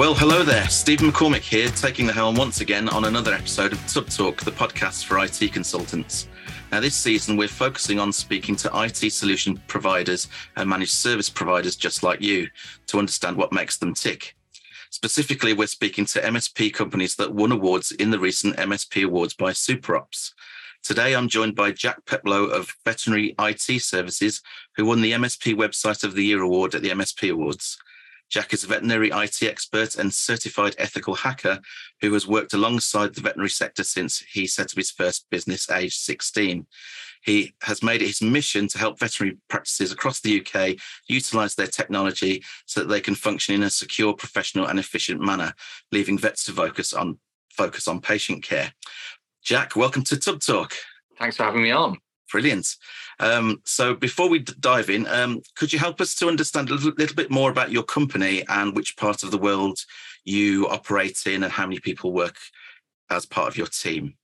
Well, hello there. Stephen McCormick here, taking the helm once again on another episode of TubbTalk, the podcast for IT consultants. Now, this season, we're focusing on speaking to IT solution providers and managed service providers just like you to understand what makes them tick. Specifically, we're speaking to MSP companies that won awards in the recent MSP Awards by SuperOps. Today, I'm joined by Jack Peploe of Veterinary IT Services, who won the MSP Website of the Year award at the MSP Awards. Jack is a veterinary IT expert and certified ethical hacker who has worked alongside the veterinary sector since he set up his first business aged 16. He has made it his mission to help veterinary practices across the UK utilize their technology so that they can function in a secure, professional, and efficient manner, leaving vets to focus on focus on patient care. Jack, welcome to TubbTalk. Thanks for having me on. Brilliant. Um, so before we dive in, um, could you help us to understand a little, little, bit more about your company and which part of the world you operate in and how many people work as part of your team?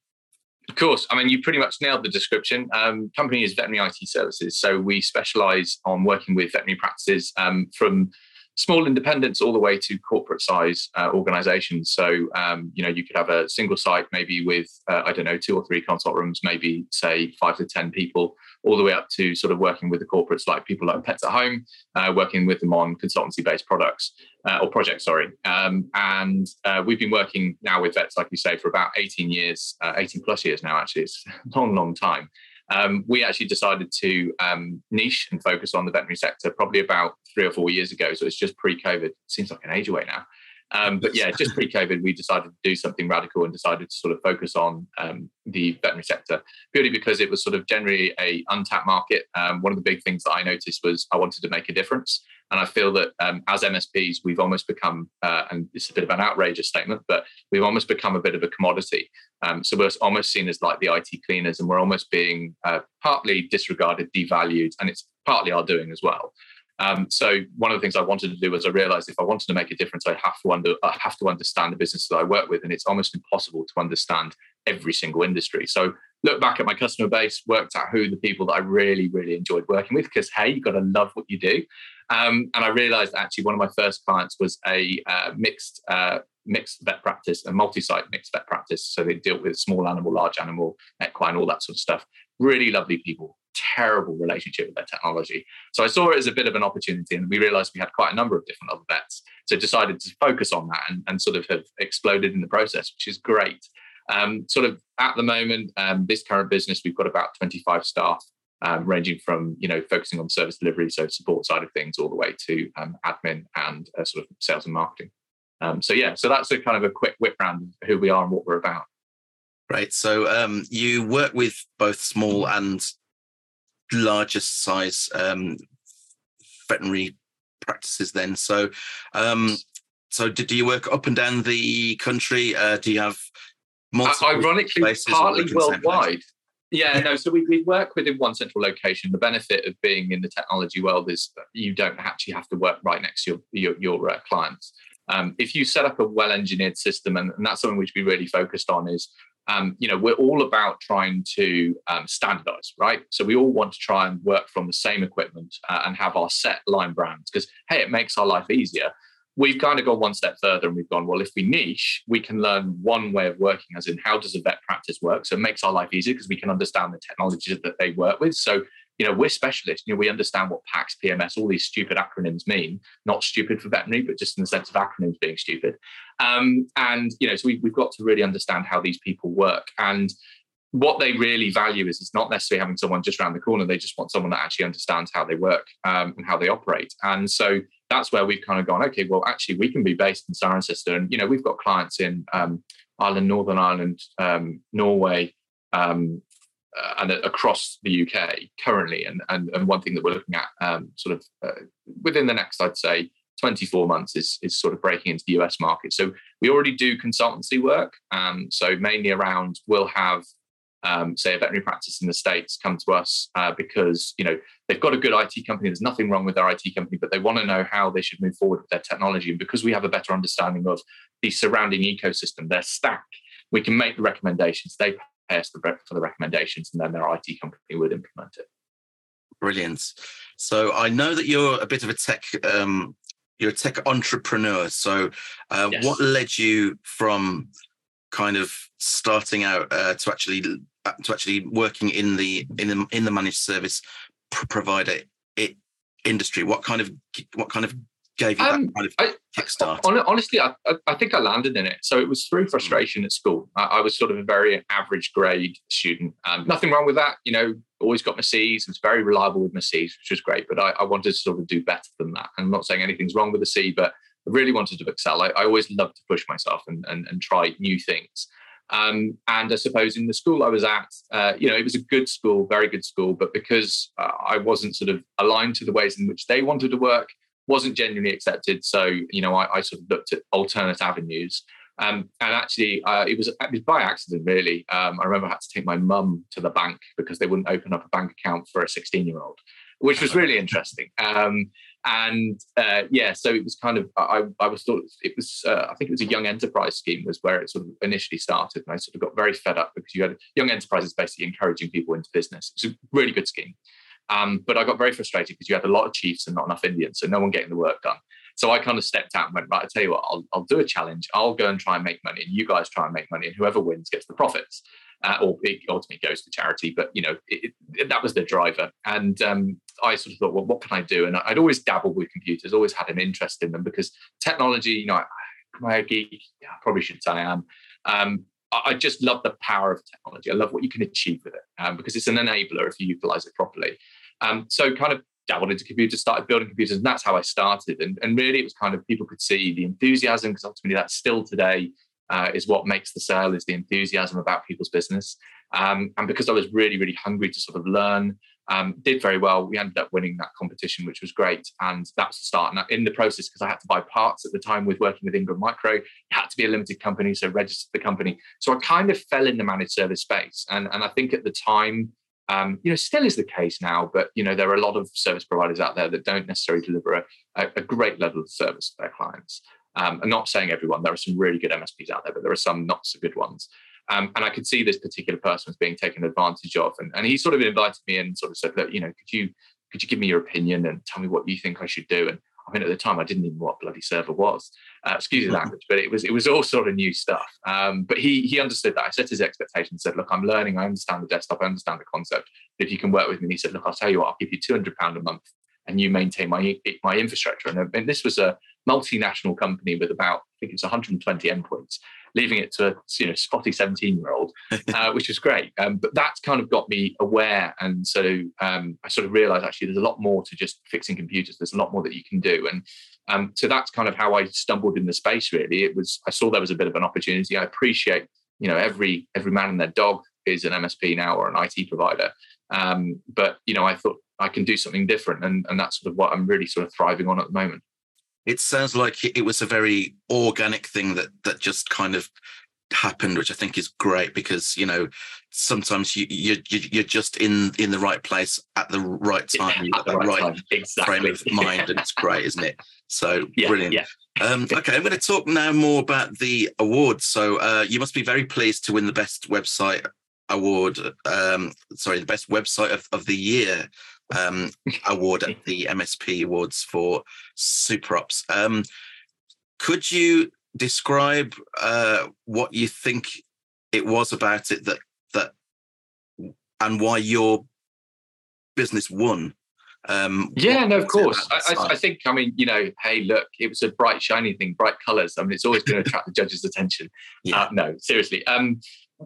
Of course. I mean, you pretty much nailed the description. Um, company is Veterinary IT Services. So we specialize on working with veterinary practices um, from small independents all the way to corporate size uh, organizations. So, um, you know, you could have a single site maybe with, uh, I don't know, two or three consult rooms, maybe say five to 10 people, all the way up to sort of working with the corporates like people like Pets at Home, uh, working with them on consultancy based products uh, or projects, sorry. Um, and uh, we've been working now with vets, like you say, for about 18 years, uh, 18 plus years now, actually. It's a long, long time um, we actually decided to um, niche and focus on the veterinary sector probably about three or four years ago. So it's just pre-COVID. Seems like an age away now. Um, but yeah, just pre-COVID, we decided to do something radical and decided to sort of focus on um, the veterinary sector purely because it was sort of generally a untapped market. Um, one of the big things that I noticed was I wanted to make a difference, and I feel that um, as MSPs, we've almost become, uh, and it's a bit of an outrageous statement, but we've almost become a bit of a commodity. Um, so we're almost seen as like the IT cleaners, and we're almost being uh, partly disregarded, devalued, and it's partly our doing as well. Um, so one of the things I wanted to do was I realized if I wanted to make a difference, I have to under I have to understand the business that I work with, and it's almost impossible to understand every single industry. So look back at my customer base, worked out who the people that I really really enjoyed working with, because hey, you've got to love what you do. Um, and I realized actually one of my first clients was a uh, mixed uh, mixed vet practice, a multi-site mixed vet practice. So they dealt with small animal, large animal, equine, all that sort of stuff. Really lovely people, terrible relationship with their technology. So I saw it as a bit of an opportunity, and we realized we had quite a number of different other vets. So decided to focus on that and, and sort of have exploded in the process, which is great. Um, sort of at the moment, um, this current business, we've got about 25 staff, um, ranging from you know focusing on service delivery, so support side of things, all the way to um, admin and uh, sort of sales and marketing. Um, so yeah, so that's a kind of a quick whip round of who we are and what we're about. Right. So um, you work with both small and largest size um, veterinary practices then. So, um, so do, do you work up and down the country? Uh, do you have multiple ironically partly worldwide? Yeah, no. So we, we work within one central location. The benefit of being in the technology world is you don't actually have to work right next to your your, your uh, clients. Um, if you set up a well-engineered system, and, and, that's something which we really focused on, is um, you know, we're all about trying to um, standardize, right? So we all want to try and work from the same equipment uh, and have our set line brands because, hey, it makes our life easier. We've kind of gone one step further and we've gone, well, if we niche, we can learn one way of working, as in how does a vet practice work? So it makes our life easier because we can understand the technologies that they work with. So you know, we're specialists. You know, we understand what PACS, PMS, all these stupid acronyms mean. Not stupid for veterinary, but just in the sense of acronyms being stupid. Um, and you know, so we, we've got to really understand how these people work. And what they really value is it's not necessarily having someone just around the corner. They just want someone that actually understands how they work um, and how they operate. And so that's where we've kind of gone. Okay, well, actually, we can be based in Cirencester, and you know, we've got clients in um, Ireland, Northern Ireland, um, Norway, um, uh, and across the UK currently. And, and, and one thing that we're looking at um, sort of uh, within the next, I'd say, 24 months is, is sort of breaking into the US market. So we already do consultancy work. Um, so mainly around, we'll have, um, say, a veterinary practice in the States come to us uh, because, you know, they've got a good IT company. There's nothing wrong with their IT company, but they want to know how they should move forward with their technology. And because we have a better understanding of the surrounding ecosystem, their stack, we can make the recommendations. They prepares the, for the recommendations, and then their IT company would implement it. Brilliant. So I know that you're a bit of a tech um, you're a tech entrepreneur. So, uh, yes. what led you from kind of starting out uh, to actually to actually working in the in the in the managed service provider it, industry? What kind of what kind of gave you um, that kind of I, kickstart? Honestly, I, I think I landed in it. So it was through hmm. frustration at school. I, was sort of a very average grade student. Um, nothing wrong with that. You know, always got my C's. Was very reliable with my C's, which was great. But I, I wanted to sort of do better than that. I'm not saying anything's wrong with the C, but I really wanted to excel. I, I always loved to push myself and, and, and try new things. Um, and I suppose in the school I was at, uh, you know, it was a good school, very good school, but because uh, I wasn't sort of aligned to the ways in which they wanted to work, wasn't genuinely accepted. So, you know, I, I sort of looked at alternate avenues. Um, and actually, uh, it, was, it was by accident, really. Um, I remember I had to take my mum to the bank because they wouldn't open up a bank account for a 16 year old, which was really interesting. Um, and uh, yeah, so it was kind of I, I was thought it was uh, I think it was a young enterprise scheme was where it sort of initially started, and I sort of got very fed up because you had young enterprises basically encouraging people into business. It's a really good scheme, um, but I got very frustrated because you had a lot of chiefs and not enough Indians, so no one getting the work done. So I kind of stepped out and went, right, I tell you what, I'll, I'll do a challenge. I'll go and try and make money, and you guys try and make money, and whoever wins gets the profits uh, or it ultimately goes to charity. But you know, it, it, that was the driver, and um, I sort of thought, well, what can I do? And I'd always dabbled with computers, always had an interest in them because technology, you know, I, am I a geek? Yeah, I probably should say I am. Um, I just love the power of technology. I love what you can achieve with it um, because it's an enabler if you utilize it properly. Um, so, kind of dabbled into computers, started building computers, and that's how I started. And, and really, it was kind of people could see the enthusiasm because ultimately, that's still today uh, is what makes the sale is the enthusiasm about people's business. Um, and because I was really, really hungry to sort of learn, um, did very well. We ended up winning that competition, which was great. And that was the start. And in the process, because I had to buy parts at the time with working with Ingram Micro, it had to be a limited company, so registered the company. So I kind of fell in the managed service space. And, and I think at the time, um, you know, still is the case now, but you know, there are a lot of service providers out there that don't necessarily deliver a, a, a great level of service to their clients. Um, I'm not saying everyone, there are some really good MSPs out there, but there are some not so good ones. Um, and I could see this particular person was being taken advantage of. And, and he sort of invited me and sort of said, look, you know, could you could you give me your opinion and tell me what you think I should do? And I mean, at the time, I didn't even know what bloody server was. Uh, excuse the language, but it was it was all sort of new stuff. Um, but he he understood that. I set his expectations. Said, look, I'm learning. I understand the desktop. I understand the concept. If you can work with me, and he said, look, I'll tell you what. I'll give you two hundred pound a month, and you maintain my my infrastructure. And, and this was a multinational company with about, I think it's 120 endpoints, leaving it to a you know spotty 17 year old, uh, which was great. Um, but that's kind of got me aware, and so um, I sort of realised actually there's a lot more to just fixing computers. There's a lot more that you can do, and um, so that's kind of how I stumbled in the space. Really, it was I saw there was a bit of an opportunity. I appreciate you know every every man and their dog is an MSP now or an IT provider, um, but you know I thought I can do something different, and and that's sort of what I'm really sort of thriving on at the moment it sounds like it was a very organic thing that that just kind of happened which i think is great because you know sometimes you, you you're just in in the right place at the right time you've got the, right, right exactly. frame of mind and it's great isn't it? So yeah, brilliant. yeah. um, okay i'm going to talk now more about the awards. So uh, you must be very pleased to win the best website award um, sorry the best website of, of the year um, award at the MSP Awards for SuperOps. Um, could you describe uh, what you think it was about it that that and why your business won? Um, yeah, no, of course. I, I, I, think, I mean, you know, hey, look, it was a bright, shiny thing, bright colors. I mean, it's always going to attract the judge's attention. Yeah. Uh, no, seriously. Um,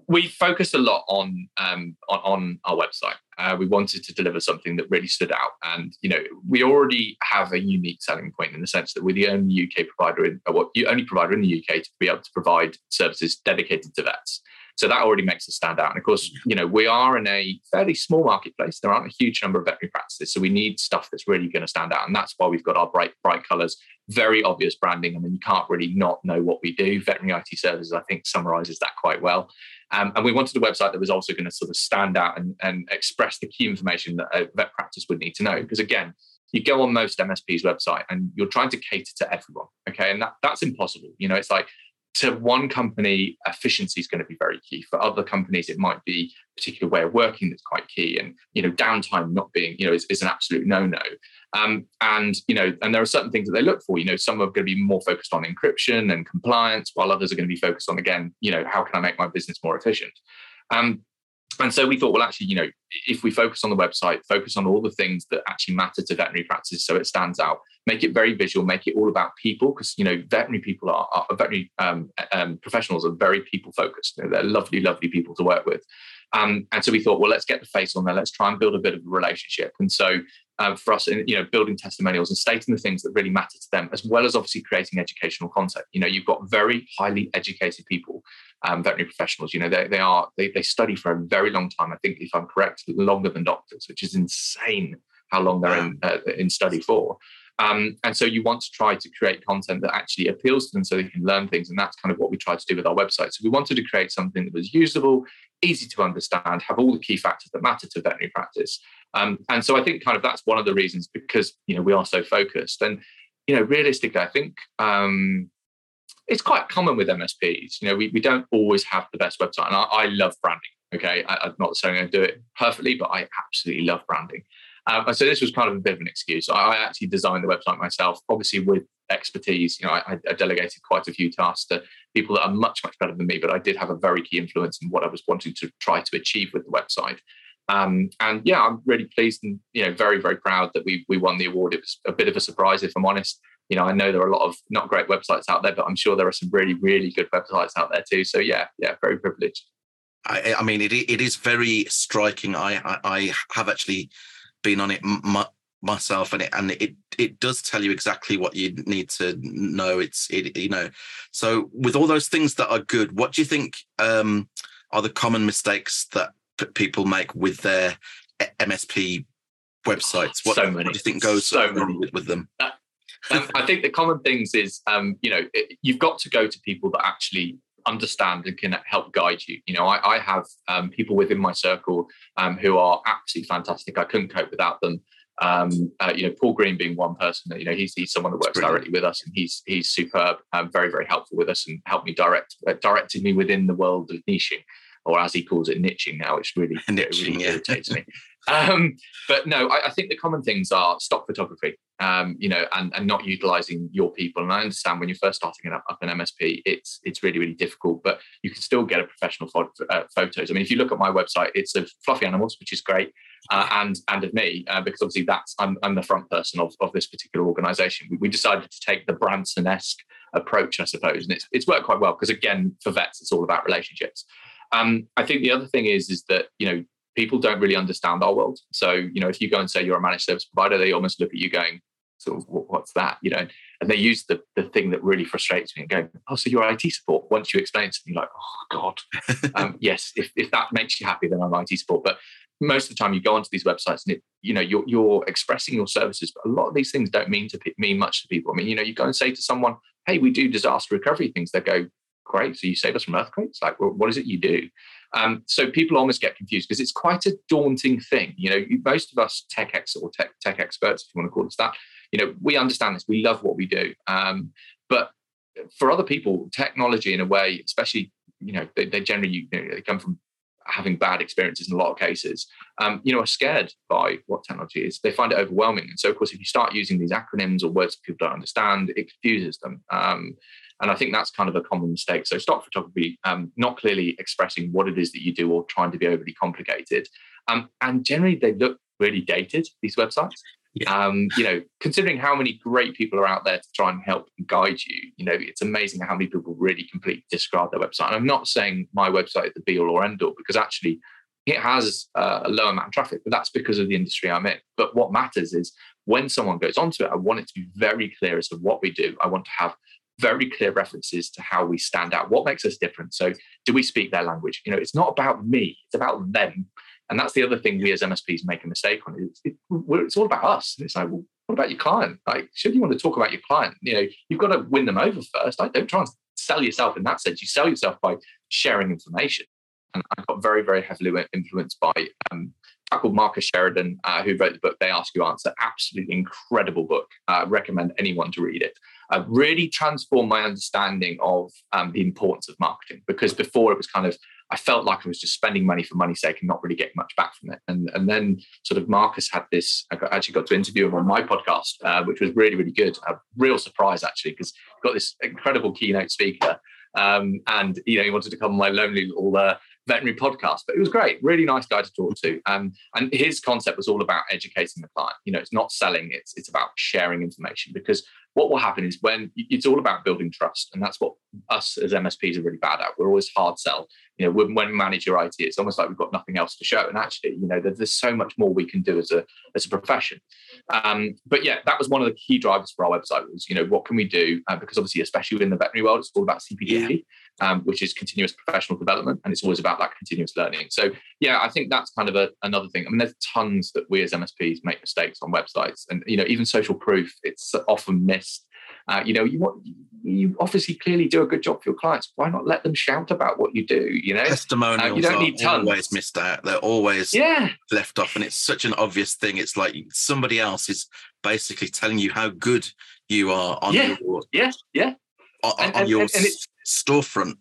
we focused a lot on um, on, on, our website. Uh, we wanted to deliver something that really stood out, and you know, we already have a unique selling point in the sense that we're the only UK provider in, or what, only provider in the UK to be able to provide services dedicated to vets. So that already makes us stand out. And of course, you know, we are in a fairly small marketplace. There aren't a huge number of veterinary practices. So we need stuff that's really going to stand out. And that's why we've got our bright, bright colors, very obvious branding. I mean, you can't really not know what we do. Veterinary IT services, I think, summarizes that quite well. Um, and we wanted a website that was also going to sort of stand out and, and express the key information that a vet practice would need to know. Because again, you go on most MSP's website and you're trying to cater to everyone. Okay. And that, that's impossible. You know, it's like to one company, efficiency is going to be very key. For other companies, it might be a particular way of working that's quite key. And you know, downtime not being, you know, is, is an absolute no-no. Um, and you know, and there are certain things that they look for. You know, some are going to be more focused on encryption and compliance, while others are going to be focused on again, you know, how can I make my business more efficient? Um, and so we thought, well, actually, you know, if we focus on the website, focus on all the things that actually matter to veterinary practice so it stands out, make it very visual, make it all about people, because, you know, veterinary people are, are veterinary um, um, professionals are very people focused. You know, they're lovely, lovely people to work with. Um, and so we thought, well, let's get the face on there. Let's try and build a bit of a relationship. And so uh, for us, in, you know, building testimonials and stating the things that really matter to them, as well as obviously creating educational content. You know, you've got very highly educated people, um, veterinary professionals. You know, they, they are they, they study for a very long time. I think, if I'm correct, longer than doctors, which is insane how long they're in uh, in study for. Um, and so you want to try to create content that actually appeals to them so they can learn things. And that's kind of what we tried to do with our website. So we wanted to create something that was usable, easy to understand, have all the key factors that matter to veterinary practice. Um, and so I think kind of that's one of the reasons because you know we are so focused. And you know, realistically, I think um, it's quite common with MSPs. You know, we, we don't always have the best website. And I, I love branding. Okay. I, am not saying I do it perfectly, but I absolutely love branding. Um, so this was kind of a bit of an excuse. I, actually designed the website myself, obviously with expertise. You know, I, I, delegated quite a few tasks to people that are much, much better than me, but I did have a very key influence in what I was wanting to try to achieve with the website. Um, and yeah, I'm really pleased and you know very very proud that we we won the award. It was a bit of a surprise, if I'm honest. You know, I know there are a lot of not great websites out there, but I'm sure there are some really really good websites out there too. So yeah, yeah, very privileged. I, I mean, it it is very striking. I I, I have actually been on it m- myself, and it and it it does tell you exactly what you need to know. It's it you know, so with all those things that are good, what do you think um, are the common mistakes that people make with their MSP websites? What, so many. what do you think goes so wrong with, with, them? Um, I think the common things is, um, you know, it, you've got to go to people that actually understand and can help guide you. You know, I, I have um, people within my circle um, who are absolutely fantastic. I couldn't cope without them. Um, uh, you know, Paul Green being one person. You know, he's, he's someone that works directly with us, and he's he's superb, um, very very helpful with us, and helped me direct uh, directed me within the world of niching or as he calls it, niching now, which really, niching, really yeah. irritates me. Um, but no, I, I, think the common things are stock photography, um, you know, and, and not utilizing your people. And I understand when you're first starting up, up an MSP, it's it's really really difficult, but you can still get a professional uh, photos. I mean, if you look at my website, it's of fluffy animals, which is great, uh, and and of me uh, because obviously that's I'm, I'm the front person of, of this particular organization. We, we decided to take the Branson esque approach, I suppose, and it's it's worked quite well because again, for vets, it's all about relationships. Um, I think the other thing is is that you know people don't really understand our world. So you know if you go and say you're a managed service provider, they almost look at you going, "So what's that?" You know, and they use the the thing that really frustrates me and go, "Oh, so you're IT support." Once you explain something like, "Oh God, um, yes, if if that makes you happy, then I'm IT support." But most of the time, you go onto these websites and it, you know you're you're expressing your services, but a lot of these things don't mean to mean much to people. I mean, you know, you go and say to someone, "Hey, we do disaster recovery things," they go, great. So you save us from earthquakes? Like, well, what is it you do? Um, so people almost get confused because it's quite a daunting thing. You know, most of us tech ex or tech, tech experts, if you want to call us that, you know, we understand this. We love what we do. Um, but for other people, technology in a way, especially, you know, they, they generally you know, they come from having bad experiences in a lot of cases, um, you know, are scared by what technology is. They find it overwhelming. And so, of course, if you start using these acronyms or words that people don't understand, it confuses them. Um, and I think that's kind of a common mistake. So stock photography, um, not clearly expressing what it is that you do or trying to be overly complicated. Um, and generally they look really dated, these websites. Um, you know, considering how many great people are out there to try and help and guide you, you know, it's amazing how many people really completely discard their website. And I'm not saying my website is the be all or end all because actually it has uh, a low amount of traffic, but that's because of the industry I'm in. But what matters is when someone goes onto it, I want it to be very clear as to what we do. I want to have very clear references to how we stand out. What makes us different? So, do we speak their language? You know, it's not about me; it's about them. And that's the other thing we as MSPs make a mistake on. It's, it, it's all about us. It's like, well, what about your client? Like, should you want to talk about your client? You know, you've got to win them over first. Like, don't try and sell yourself in that sense. You sell yourself by sharing information. And I got very, very heavily influenced by um, called Marcus Sheridan, uh, who wrote the book They Ask You Answer. Absolutely incredible book. Uh, recommend anyone to read it. really transformed my understanding of um, the importance of marketing because before it was kind of I felt like I was just spending money for money's sake and not really getting much back from it. And and then sort of Marcus had this. I got, actually got to interview him on my podcast, uh, which was really really good. A real surprise actually because got this incredible keynote speaker, um, and you know he wanted to come on my lonely little uh, veterinary podcast. But it was great, really nice guy to talk to. Um, and his concept was all about educating the client. You know, it's not selling; it's it's about sharing information because what will happen is when it's all about building trust and that's what us as msps are really bad at. We're always hard sell. You know when, when we manage your it it's almost like we've got nothing else to show. And actually you know there's so much more we can do as a as a profession. Um, but yeah that was one of the key drivers for our website was you know what can we do? Uh, because obviously especially within the veterinary world it's all about cpd yeah. Um, which is continuous professional development and it's always about that continuous learning so yeah i think that's kind of a, another thing i mean there's tons that we as msps make mistakes on websites and you know even social proof it's often missed uh, you know, you want you obviously clearly do a good job for your clients. Why not let them shout about what you do? You know, testimonials uh, you don't need tons. always missed out. They're always yeah. left off, and it's such an obvious thing. It's like somebody else is basically telling you how good you are on yeah. your yeah yeah on, and, on and, your and, storefront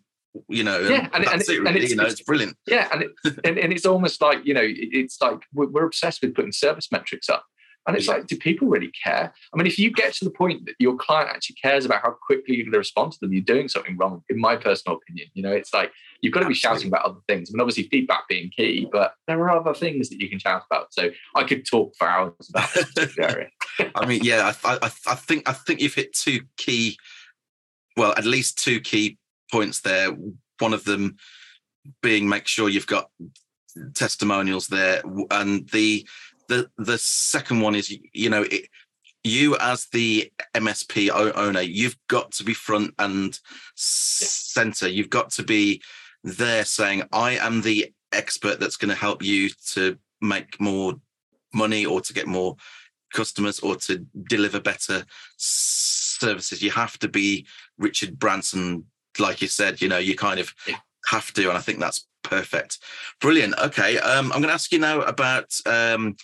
you know yeah and, and, it, really, it's, you know it's, it's, brilliant yeah and, it, and and it's almost like you know it's like we're, we're obsessed with putting service metrics up and it's like, do people really care? I mean, if you get to the point that your client actually cares about how quickly you're going to respond to them, you're doing something wrong, in my personal opinion. You know, it's like you've got to be shouting about other things. I mean, obviously, feedback being key, but there are other things that you can shout about. So I could talk for hours about this area. I mean, yeah, I, I, I think I think you've hit two key, well, at least two key points there. One of them being make sure you've got testimonials there, and the the the second one is you know it, you as the MSP owner, you've got to be front and center. You've got to be there saying, I am the expert that's going to help you to make more money or to get more customers or to deliver better services. You have to be Richard Branson, like you said, you know, you kind of have to. And I think that's perfect. Brilliant. Okay. Um, I'm going to ask you now about um,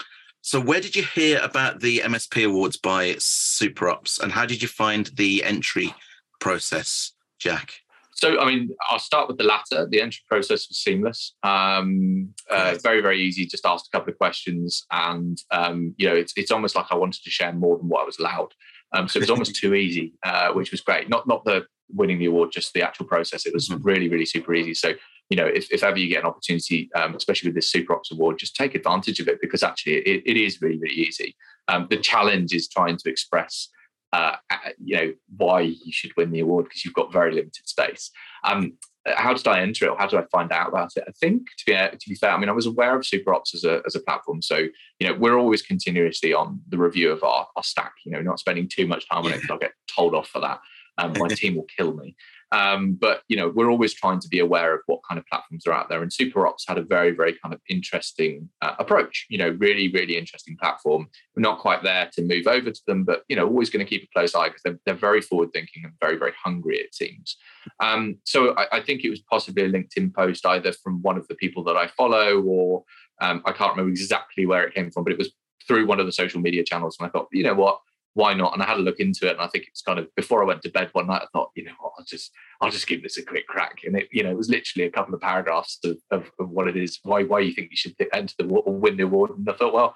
so, where did you hear about the MSP Awards by SuperOps, and how did you find the entry process, Jack? So, I mean, I'll start with the latter. The entry process was seamless. Um, uh, very, very easy. Just asked a couple of questions, and um, you know, it's it's almost like I wanted to share more than what I was allowed. Um, so it was almost too easy, uh, which was great. Not not the winning the award, just the actual process. It was mm-hmm. really, really super easy. So you know, if, if ever you get an opportunity, um, especially with this SuperOps Award, just take advantage of it because actually it, it is really, really easy. Um, the challenge is trying to express, uh, you know, why you should win the award because you've got very limited space. Um, how did I enter it or how did I find out about it? I think to be, to be fair, I mean, I was aware of SuperOps as a, as a platform. So, you know, we're always continuously on the review of our, our stack, you know, not spending too much time on it because I'll get told off for that. Um, my team will kill me. Um, but you know, we're always trying to be aware of what kind of platforms are out there. And SuperOps had a very, very kind of interesting uh, approach. You know, really, really interesting platform. We're not quite there to move over to them, but you know, always going to keep a close eye because they're, they're very forward thinking and very, very hungry. It seems. Um, so I, I, think it was possibly a LinkedIn post either from one of the people that I follow, or um, I can't remember exactly where it came from, but it was through one of the social media channels. And I thought, you know what, why not? And I had a look into it, and I think it's kind of before I went to bed one night. I thought, you know, what, I'll just I'll just give this a quick crack. And it, you know, it was literally a couple of paragraphs of, of, of what it is, why why you think you should enter the or win the award. And I thought, well,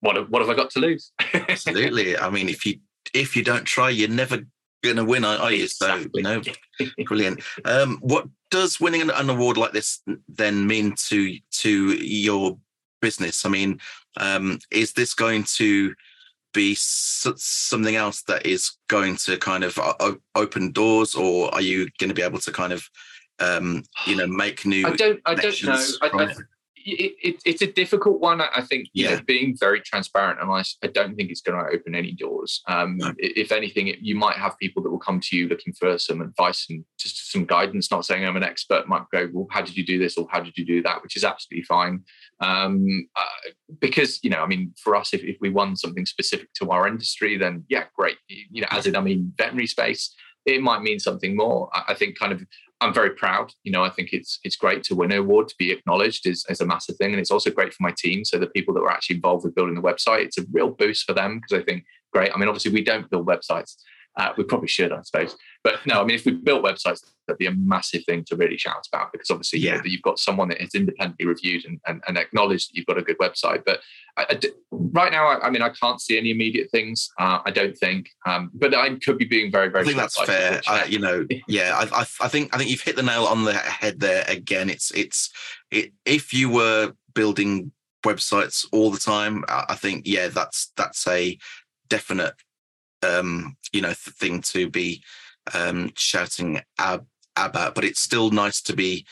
what what have I got to lose? Absolutely. I mean, if you if you don't try, you're never going to win, are you? So you know, brilliant. Um, what does winning an, an award like this then mean to to your business? I mean, um, is this going to be something else that is going to kind of open doors, or are you going to be able to kind of, um, you know, make new? I don't. I don't know. I, I, it, it, it's a difficult one. I think you yeah. know, being very transparent and honest, I don't think it's going to open any doors. Um, no. If anything, it, you might have people that will come to you looking for some advice and just some guidance. Not saying I'm an expert. Might go, well, how did you do this or how did you do that? Which is absolutely fine. Um, uh, because you know, I mean, for us, if, if we won something specific to our industry, then yeah, great. You know, as in, I mean, veterinary space it might mean something more. I think kind of I'm very proud. You know, I think it's it's great to win an award, to be acknowledged is, is a massive thing. And it's also great for my team. So the people that were actually involved with building the website, it's a real boost for them because I think, great. I mean, obviously we don't build websites. Uh, we probably should, I suppose. But no, I mean, if we built websites, that'd be a massive thing to really shout about because obviously, yeah. you know, you've got someone that is independently reviewed and, and, and acknowledged that you've got a good website. But I, I, right now, I, I, mean, I can't see any immediate things. Uh, I don't think, um, but I could be being very, very. I think that's fair. you know, yeah, I, I, think I think you've hit the nail on the head there. Again, it's it's it, if you were building websites all the time, I think yeah, that's that's a definite um, you know thing to be um, shouting ab- about. But it's still nice to be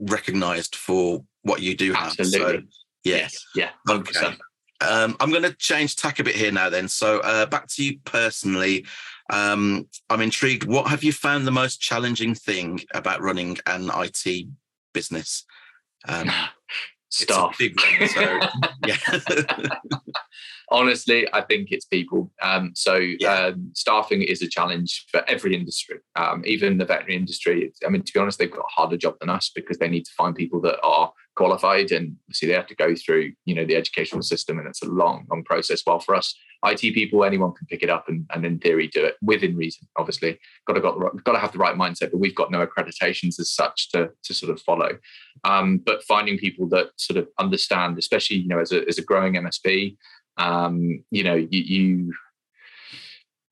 recognised for what you do have. Absolutely. So, yes. Yeah. Okay. Um, I'm going to change tack a bit here now. Then, so uh, back to you personally. Um, I'm intrigued. What have you found the most challenging thing about running an IT business? Um, Staff. One, so, yeah. Honestly, I think it's people. Um, so yeah. um, staffing is a challenge for every industry, um, even the veterinary industry. I mean, to be honest, they've got a harder job than us because they need to find people that are qualified and see they have to go through you know the educational system and it's a long long process while for us IT people anyone can pick it up and, and in theory do it within reason obviously got to got the, got to have the right mindset but we've got no accreditations as such to to sort of follow um, but finding people that sort of understand especially you know as a, as a growing MSP um, you know you, you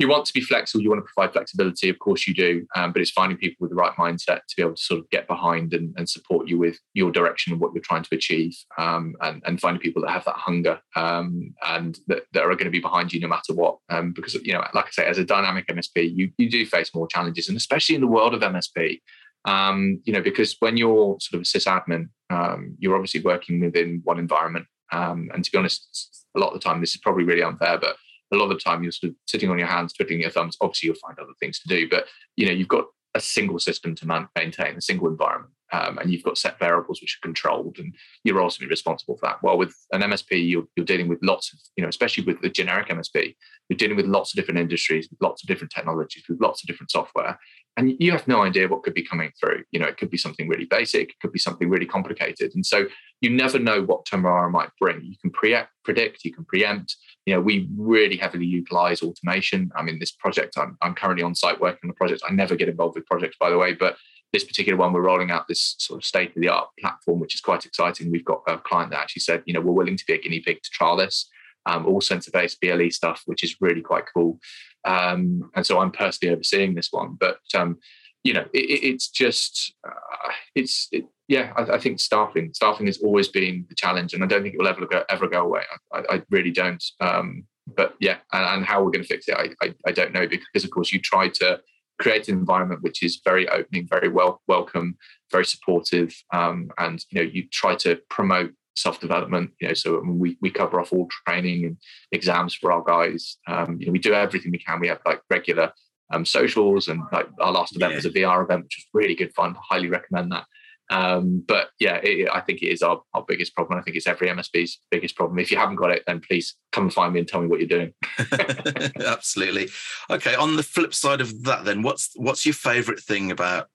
you want to be flexible, you want to provide flexibility, of course you do, um, but it's finding people with the right mindset to be able to sort of get behind and, and support you with your direction and what you're trying to achieve, um, and, and finding people that have that hunger um, and that, that, are going to be behind you no matter what. Um, because you know, like I say, as a dynamic MSP, you you do face more challenges, and especially in the world of MSP. Um, you know, because when you're sort of a sysadmin, um, you're obviously working within one environment, and to be honest, a lot of the time this is probably really unfair, but a lot of the time you're sort of sitting on your hands, twiddling your thumbs. Obviously, you'll find other things to do, but you know you've got a single system to maintain, a single environment, um, and you've got set variables which are controlled, and you're ultimately responsible for that. While with an MSP, you're, you're dealing with lots of, you know, especially with the generic MSP, you're dealing with lots of different industries, lots of different technologies, with lots of different software, and you have no idea what could be coming through. You know, it could be something really basic, it could be something really complicated, and so you never know what tomorrow might bring. You can pre- predict, you can preempt. You know, we really heavily utilize automation. I mean, this project, I'm, I'm currently on site working on a project. I never get involved with projects, by the way, but this particular one, we're rolling out this sort of state of the art platform, which is quite exciting. We've got a client that actually said, you know, we're willing to be a guinea pig to trial this. Um, all sensor based BLE stuff, which is really quite cool. Um, and so I'm personally overseeing this one, but um, you know, it, it's just, uh, it's, it, yeah, I, I, think staffing, staffing has always been the challenge, and I don't think it will ever go, ever go away. I, I really don't. Um, but yeah, and, and, how we're going to fix it, I, I, I, don't know because, of course, you try to create an environment which is very opening, very well welcome, very supportive, um, and you know, you try to promote self development. You know, so we we cover off all training and exams for our guys. Um, you know, we do everything we can. We have like regular um, socials, and like our last event yeah. was a VR event, which was really good fun. Highly recommend that. Um, but yeah, it, I think it is our, our biggest problem. I think it's every MSP's biggest problem. If you haven't got it, then please come and find me and tell me what you're doing. Absolutely. Okay. On the flip side of that, then, what's what's your favourite thing about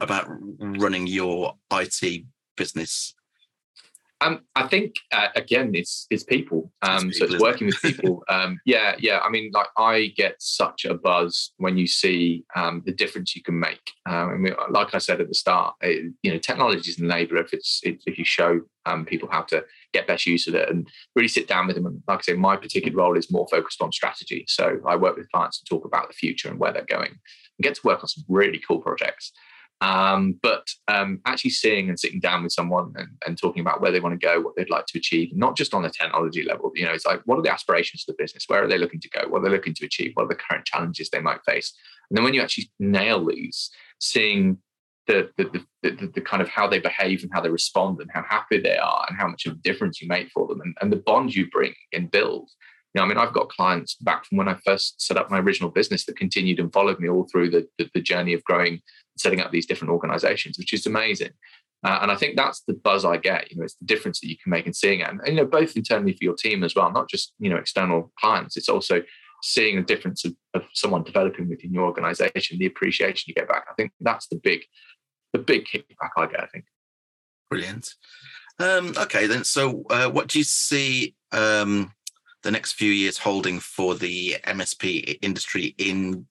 about running your IT business? Um, I think uh, again, it's it's people. Um, it's people so it's working with people. Um, yeah, yeah. I mean, like I get such a buzz when you see um, the difference you can make. Um, I mean, like I said at the start, it, you know, technology is an enabler if it's if you show um, people how to get best use of it and really sit down with them. And like I say, my particular role is more focused on strategy. So I work with clients to talk about the future and where they're going, and get to work on some really cool projects. Um, but um, actually seeing and sitting down with someone and, and, talking about where they want to go, what they'd like to achieve, not just on a technology level, you know, it's like, what are the aspirations of the business? Where are they looking to go? What are they looking to achieve? What are the current challenges they might face? And then when you actually nail these, seeing the, the, the, the, the kind of how they behave and how they respond and how happy they are and how much of a difference you make for them and, and the bond you bring and build. You know, I mean, I've got clients back from when I first set up my original business that continued and followed me all through the, the, the journey of growing setting up these different organizations, which is amazing. Uh, and I think that's the buzz I get. You know, it's the difference that you can make in seeing it, and, and, you know, both internally for your team as well, not just you know external clients. It's also seeing the difference of, of someone developing within your organization, the appreciation you get back. I think that's the big, the big kickback I get. I think. Brilliant. Um, okay, then. So, uh, what do you see um, the next few years holding for the MSP industry in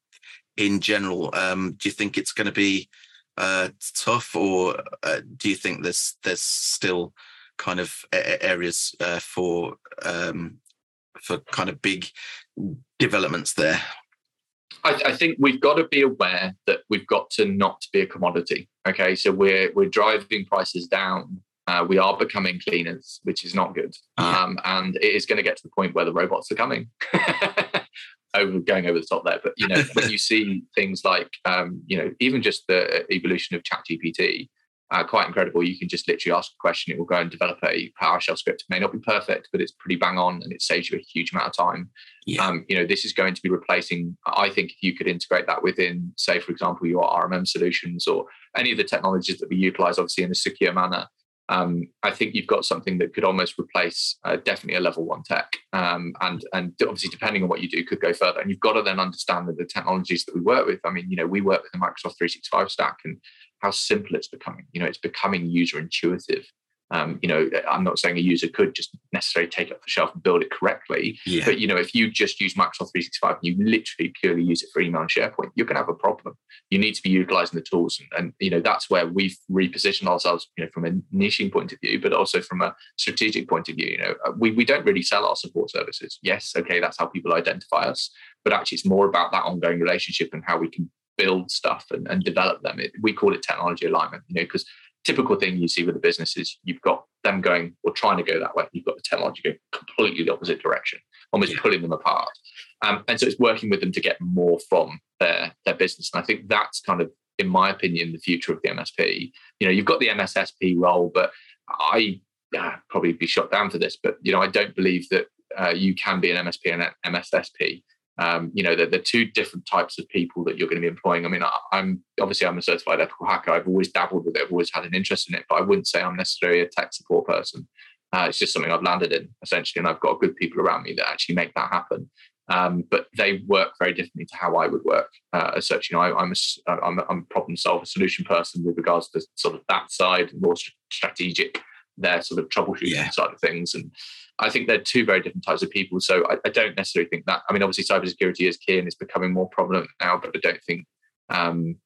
in general. Um, do you think it's going to be uh, tough, or uh, do you think there's there's still kind of areas uh, for um, for kind of big developments there? I, I, think we've got to be aware that we've got to not be a commodity. Okay, so we're we're driving prices down. Uh, we are becoming cleaners, which is not good, um, and it is going to get to the point where the robots are coming. over going over the top there, but you know when you see things like um, you know even just the evolution of ChatGPT, uh, quite incredible. You can just literally ask a question, it will go and develop a PowerShell script. It may not be perfect, but it's pretty bang on and it saves you a huge amount of time. Yeah. Um, you know, this is going to be replacing, I think if you could integrate that within, say, for example, your RMM solutions or any of the technologies that we utilize, obviously in a secure manner, um, I think you've got something that could almost replace uh, definitely a level one tech, um, and and obviously depending on what you do, could go further. And you've got to then understand that the technologies that we work with. I mean, you know, we work with the Microsoft 365 stack, and how simple it's becoming. You know, it's becoming user intuitive. Um, you know, I'm not saying a user could just necessarily take it off the shelf and build it correctly, yeah. but you know, if you just use Microsoft 365 and you literally purely use it for email and SharePoint, you're going to have a problem. You need to be utilizing the tools, and, and you know that's where we've repositioned ourselves, you know, from a niching point of view, but also from a strategic point of view. You know, uh, we we don't really sell our support services. Yes, okay, that's how people identify us, but actually, it's more about that ongoing relationship and how we can build stuff and, and develop them. It, we call it technology alignment, you know, because typical thing you see with the business is you've got them going or trying to go that way. You've got the technology going completely the opposite direction, almost yeah. pulling them apart. Um, and so it's working with them to get more from their their business. And I think that's kind of, in my opinion, the future of the MSP. You know, you've got the MSSP role, but I uh, probably be shot down for this, but you know, I don't believe that uh, you can be an MSP and an MSSP um, you know, the, the two different types of people that you're going to be employing. I mean, I, am obviously I'm a certified ethical hacker. I've always dabbled with it. I've always had an interest in it, but I wouldn't say I'm necessarily a tech support person. Uh, it's just something I've landed in essentially, and I've got good people around me that actually make that happen. Um, but they work very differently to how I would work. Uh, as such, you know, I, am a, I'm, a, I'm a problem solver, solution person with regards to sort of that side, more strategic, their sort of troubleshooting yeah. side of things, and I think they're two very different types of people. So I, I, don't necessarily think that. I mean, obviously, cybersecurity is key and it's becoming more prominent now, but I don't think. Um,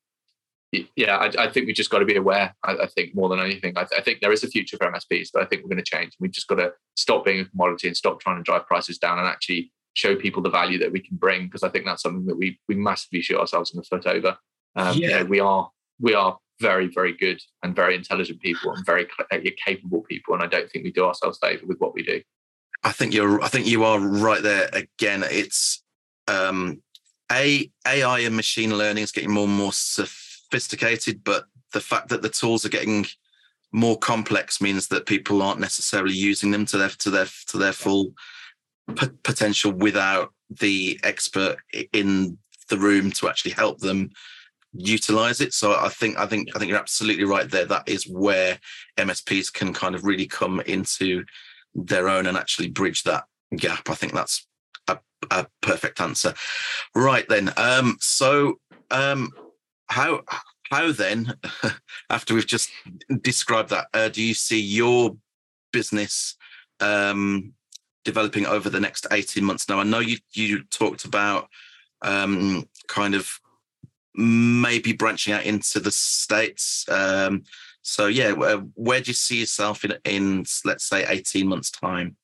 yeah, I, I, think we just got to be aware. I, I think more than anything, I, I, think there is a future for MSPs, but I think we're going to change. We've just got to stop being a commodity and stop trying to drive prices down and actually show people the value that we can bring. Because I think that's something that we we massively shoot ourselves in the foot over. Um, yeah. You know, we are we are very, very good and very intelligent people and very capable people. And I don't think we do ourselves favour with what we do. I think you're. I think you are right there. Again, it's um, a AI and machine learning is getting more and more sophisticated, but the fact that the tools are getting more complex means that people aren't necessarily using them to their to their to their full p- potential without the expert in the room to actually help them utilize it so i think i think i think you're absolutely right there that is where msps can kind of really come into their own and actually bridge that gap. I think that's a, a perfect answer. Right then. Um, so um, how how then, after we've just described that, uh, do you see your business um, developing over the next 18 months? Now, I know you you talked about um, kind of maybe branching out into the states. Um, so yeah, where, where do you see yourself in in let's say eighteen months' time?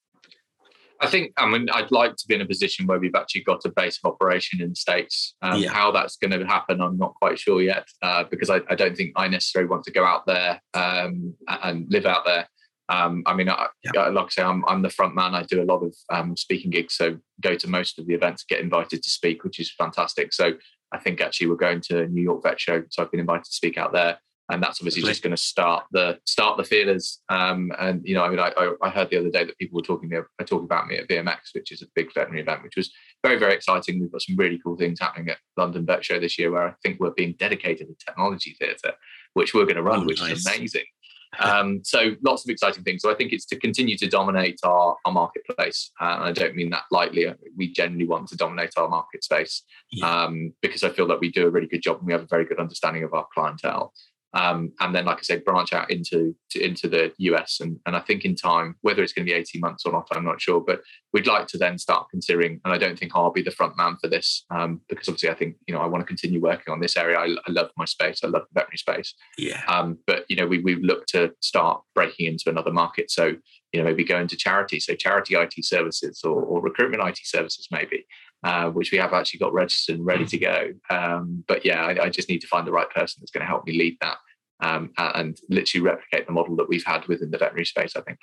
I think I mean I'd like to be in a position where we've actually got a base of operation in the states. Um, yeah. How that's going to happen, I'm not quite sure yet, uh, because I, I, don't think I necessarily want to go out there um, and live out there. Um, I mean, I, yeah. like I say, I'm, I'm, the front man. I do a lot of um, speaking gigs, so go to most of the events, get invited to speak, which is fantastic. So I think actually we're going to New York Vet Show, so I've been invited to speak out there and that's obviously just going to start the start the feelers. Um, and you know, I mean, I, I, heard the other day that people were talking me, talking about me at VMX, which is a big veterinary event, which was very very exciting. We've got some really cool things happening at London Vet Show this year, where I think we're being dedicated to technology theatre, which we're going to run, oh, which nice. is amazing. Um, so lots of exciting things. So I think it's to continue to dominate our, our marketplace. Uh, and I don't mean that lightly. We generally want to dominate our market space yeah. um, because I feel that we do a really good job and we have a very good understanding of our clientele. Um, and then, like I said, branch out into to, into the US. And, and I think in time, whether it's going to be 18 months or not, I'm not sure. But we'd like to then start considering, and I don't think I'll be the front man for this um, because obviously I think, you know, I want to continue working on this area. I, I love my space. I love the veterinary space. Yeah. Um, but, you know, we, we look to start breaking into another market. So, you know, maybe go into charity, so charity IT services or, or recruitment IT services, maybe. Uh, which we have actually got registered and ready to go. Um, but yeah, I, I, just need to find the right person that's going to help me lead that um, and literally replicate the model that we've had within the veterinary space. I think.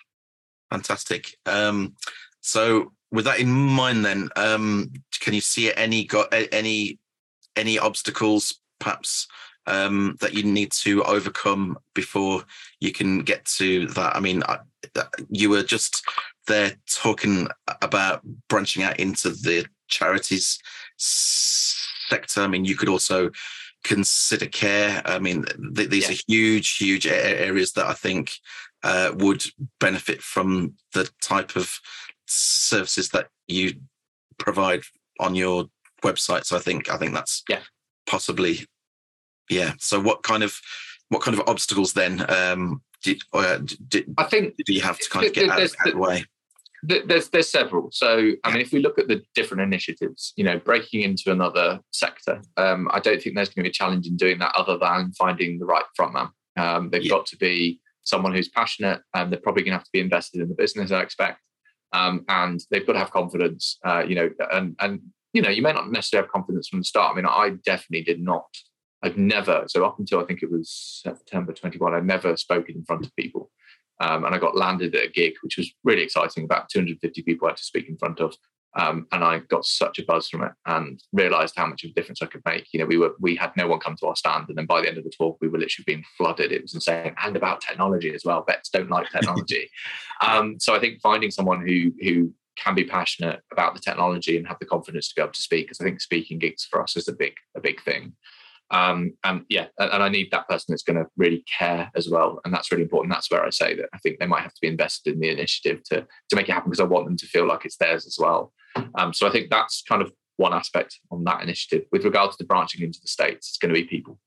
Fantastic. Um, so, with that in mind, then, um, can you see any got any any obstacles, perhaps? Um, that you need to overcome before you can get to that. I mean, I, you were just there talking about branching out into the charities sector. I mean, you could also consider care. I mean, th- these yeah. are huge, huge areas that I think uh, would benefit from the type of services that you provide on your website. So I think I think that's yeah. possibly yeah. So what kind of what kind of obstacles then um, do, uh, do, I think do you have to kind of get out, out of the way? There's there's several. So I mean, if we look at the different initiatives, you know, breaking into another sector, um, I don't think there's going to be a challenge in doing that other than finding the right frontman. Um, they've yeah. got to be someone who's passionate, and they're probably going to have to be invested in the business. I expect, um, and they've got to have confidence. Uh, you know, and and you know, you may not necessarily have confidence from the start. I mean, I definitely did not. I've never, so up until I think it was September 21, I've never spoken in front of people. Um, and I got landed at a gig, which was really exciting. About 250 people I had to speak in front of. Um, and I got such a buzz from it and realized how much of a difference I could make. You know, we were we had no one come to our stand, and then by the end of the talk, we were literally being flooded. It was insane, and about technology as well. Vets don't like technology, um, so I think finding someone who who can be passionate about the technology and have the confidence to be able to speak, because I think speaking gigs for us is a big a big thing. Um, and yeah, and, I need that person that's going to really care as well, and that's really important. That's where I say that I think they might have to be invested in the initiative to to make it happen because I want them to feel like it's theirs as well. Um, so I think that's kind of one aspect on that initiative. With regard to the branching into the states, it's going to be people.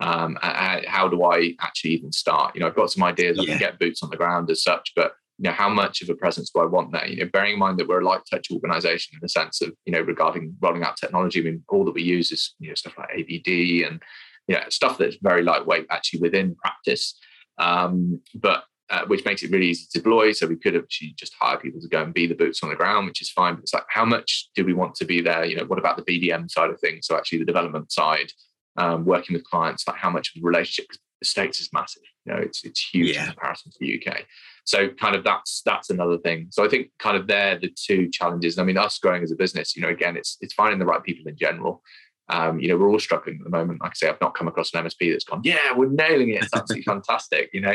Um, how do I actually even start? You know, I've got some ideas. I can get boots on the ground as such, but you know, how much of a presence do I want there? You know, bearing in mind that we're a light touch organization in the sense of, you know, regarding rolling out technology, I mean, all that we use is, you know, stuff like ABD and, you know, stuff that's very lightweight actually within practice. Um, but uh, which makes it really easy to deploy. So we could actually just hire people to go and be the boots on the ground, which is fine. But it's like, how much do we want to be there? You know, what about the BDM side of things? So actually the development side, um, working with clients, like how much of the relationship the States is massive. You know, it's it's huge yeah. in comparison to the UK. So kind of that's that's another thing. So I think kind of they're the two challenges. I mean, us growing as a business, you know, again, it's it's finding the right people in general. Um, you know, we're all struggling at the moment. Like I say, I've not come across an MSP that's gone, yeah, we're nailing it. It's absolutely fantastic, you know.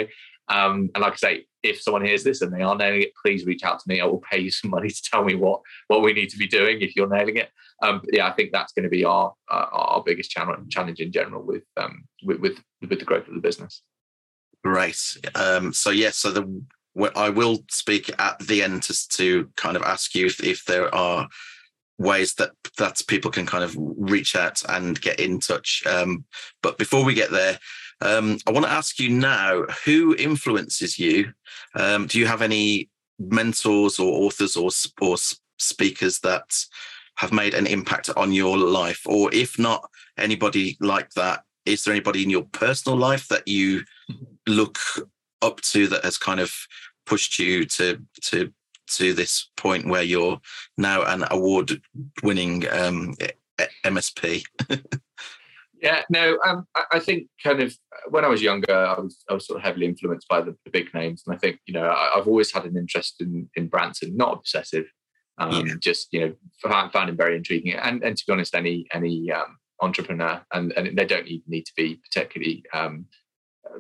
Um, and like I say, if someone hears this and they are nailing it, please reach out to me. I will pay you some money to tell me what what we need to be doing if you're nailing it. Um, yeah, I think that's going to be our uh, our biggest challenge in general with um with, with with the growth of the business. Great. Um, so yes, yeah, so the I will speak at the end to, to kind of ask you if, if there are ways that that people can kind of reach out and get in touch. Um, but before we get there, um, I want to ask you now: who influences you? Um, do you have any mentors or authors or or speakers that have made an impact on your life? Or if not anybody like that, is there anybody in your personal life that you look up to that has kind of pushed you to to to this point where you're now an award winning um, MSP? yeah, no, um, I think kind of when I was younger, I was I was sort of heavily influenced by the, the big names, and I think you know I, have always had an interest in in Branson, not obsessive, um, yeah. just you know found, found him very intriguing, and and to be honest, any any um, entrepreneur, and and they don't even need to be particularly um,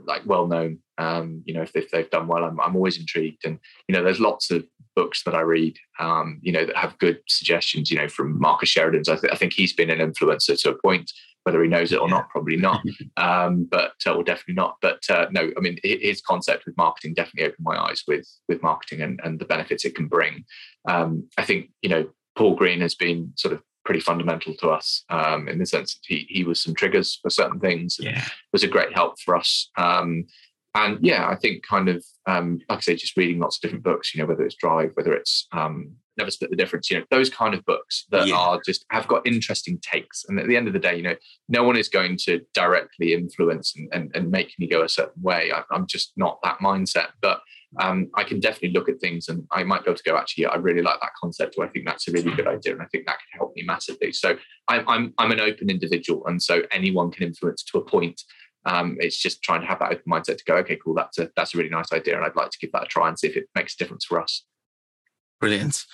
like well known. Um, you know, if, if, they've done well, I'm, I'm always intrigued. And you know, there's lots of books that I read, um, you know, that have good suggestions. You know, from Marcus Sheridan's. I, th- I think he's been an influencer to a point. Whether he knows it or not, probably not. Um, but uh, or definitely not. But uh, no, I mean, his concept with marketing definitely opened my eyes with with marketing and, and the benefits it can bring. Um, I think you know Paul Green has been sort of pretty fundamental to us um, in the sense that he, he was some triggers for certain things. Yeah. Was a great help for us. Um, and yeah, I think kind of um, like I say, just reading lots of different books. You know, whether it's Drive, whether it's um, Never Split the Difference. You know, those kind of books that Yeah. are just have got interesting takes. And at the end of the day, you know, no one is going to directly influence and, and, and make me go a certain way. I, I'm just not that mindset. But um, I can definitely look at things and I might be able to go, actually, I really like that concept, or I think that's a really good idea. And I think that could help me massively. So I'm, I'm, I'm an open individual. And so anyone can influence to a point. Um, it's just trying to have that open mindset to go, okay, cool, that's a, that's a really nice idea. And I'd like to give that a try and see if it makes a difference for us. Brilliant.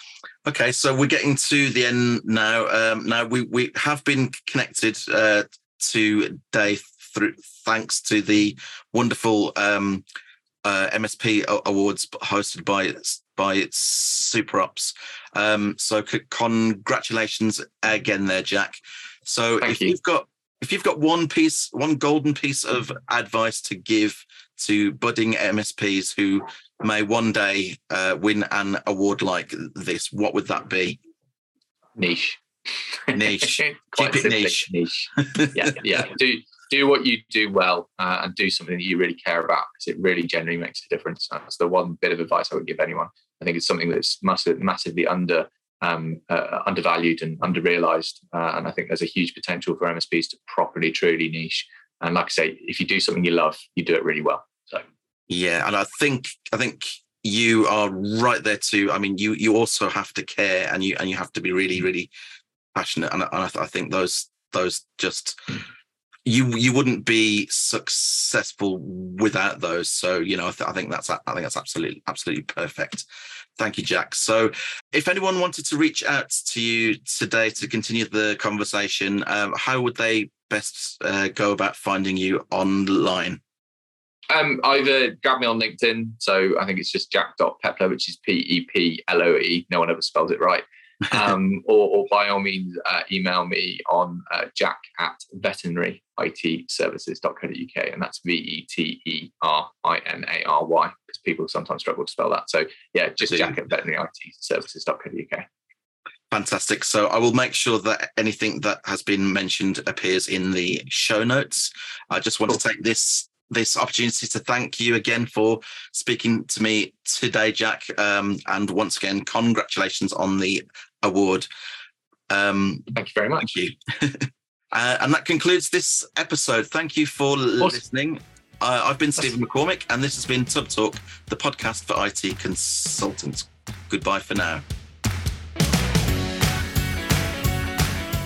Okay, so we're getting to the end now. Um, now we we have been connected uh, to Dave through thanks to the wonderful um, uh, MSP awards hosted by by SuperOps. Um, so c- congratulations again, there, Jack. So Thank if you. you've got if you've got one piece, one golden piece of advice to give to budding MSPs who may one day uh, win an award like this, what would that be? Niche. Niche. Keep it niche. niche. Yeah, yeah. Do do what you do well uh, and do something that you really care about because it really genuinely makes a difference. That's the one bit of advice I would give anyone. I think it's something that's massive, massively under um, uh, undervalued and underrealized, uh, and I think there's a huge potential for MSPs to properly, truly niche. And like I say, if you do something you love, you do it really well. Yeah, and I think I think you are right there too. I mean, you you also have to care, and you and you have to be really really passionate. And, I- and I, th- I think those those just you you wouldn't be successful without those. So you know, I, th- I think that's I think that's absolutely absolutely perfect. Thank you, Jack. So, if anyone wanted to reach out to you today to continue the conversation, um, how would they best uh, go about finding you online? Um, either grab me on LinkedIn. So I think it's just jack.peploe, which is P E P L O E. No one ever spells it right. Um, or, or by all means, uh, email me on uh, jack at veterinaryitservices.co.uk. And that's V E T E R I N A R Y, because people sometimes struggle to spell that. So yeah, just jack at veterinaryitservices.co.uk. Fantastic. So I will make sure that anything that has been mentioned appears in the show notes. I just want to take this this opportunity to thank you again for speaking to me today, Jack. Um, and once again, congratulations on the award. Um, Thank you very much. thank you. uh, and that concludes this episode. Thank you for listening. Uh, I've been Stephen McCormick, and this has been TubbTalk, the podcast for IT consultants. Goodbye for now.